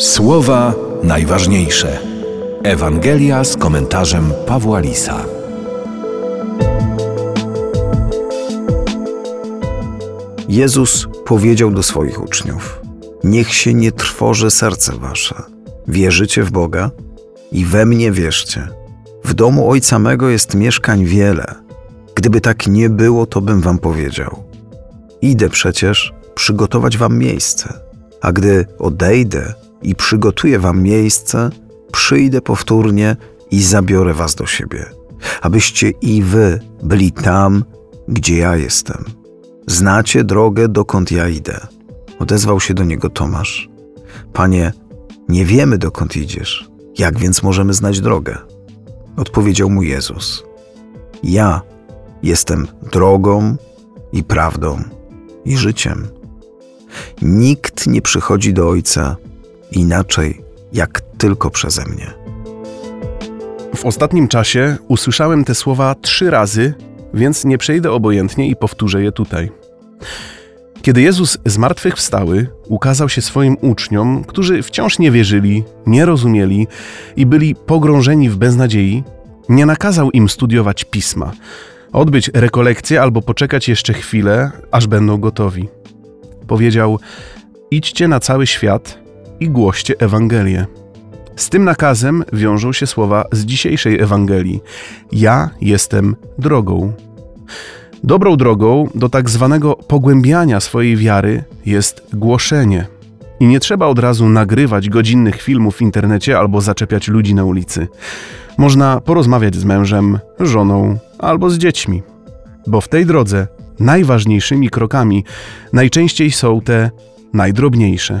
Słowa najważniejsze. Ewangelia z komentarzem Pawła Lisa. Jezus powiedział do swoich uczniów: Niech się nie trwoży serce wasze. Wierzycie w Boga i we mnie wierzcie. W domu Ojca mego jest mieszkań wiele. Gdyby tak nie było, to bym wam powiedział. Idę przecież przygotować wam miejsce, a gdy odejdę i przygotuję wam miejsce, przyjdę powtórnie i zabiorę was do siebie, abyście i wy byli tam, gdzie ja jestem. Znacie drogę, dokąd ja idę. Odezwał się do niego Tomasz. Panie, nie wiemy, dokąd idziesz. Jak więc możemy znać drogę? Odpowiedział mu Jezus. Ja jestem drogą i prawdą i życiem. Nikt nie przychodzi do Ojca inaczej, jak tylko przeze mnie. W ostatnim czasie usłyszałem te słowa trzy razy, więc nie przejdę obojętnie i powtórzę je tutaj. Kiedy Jezus zmartwychwstały, ukazał się swoim uczniom, którzy wciąż nie wierzyli, nie rozumieli i byli pogrążeni w beznadziei, nie nakazał im studiować pisma, odbyć rekolekcję albo poczekać jeszcze chwilę, aż będą gotowi. Powiedział: Idźcie na cały świat i głoście Ewangelię. Z tym nakazem wiążą się słowa z dzisiejszej Ewangelii: Ja jestem drogą. Dobrą drogą do tak zwanego pogłębiania swojej wiary jest głoszenie. I nie trzeba od razu nagrywać godzinnych filmów w internecie albo zaczepiać ludzi na ulicy. Można porozmawiać z mężem, żoną albo z dziećmi. Bo w tej drodze najważniejszymi krokami najczęściej są te najdrobniejsze.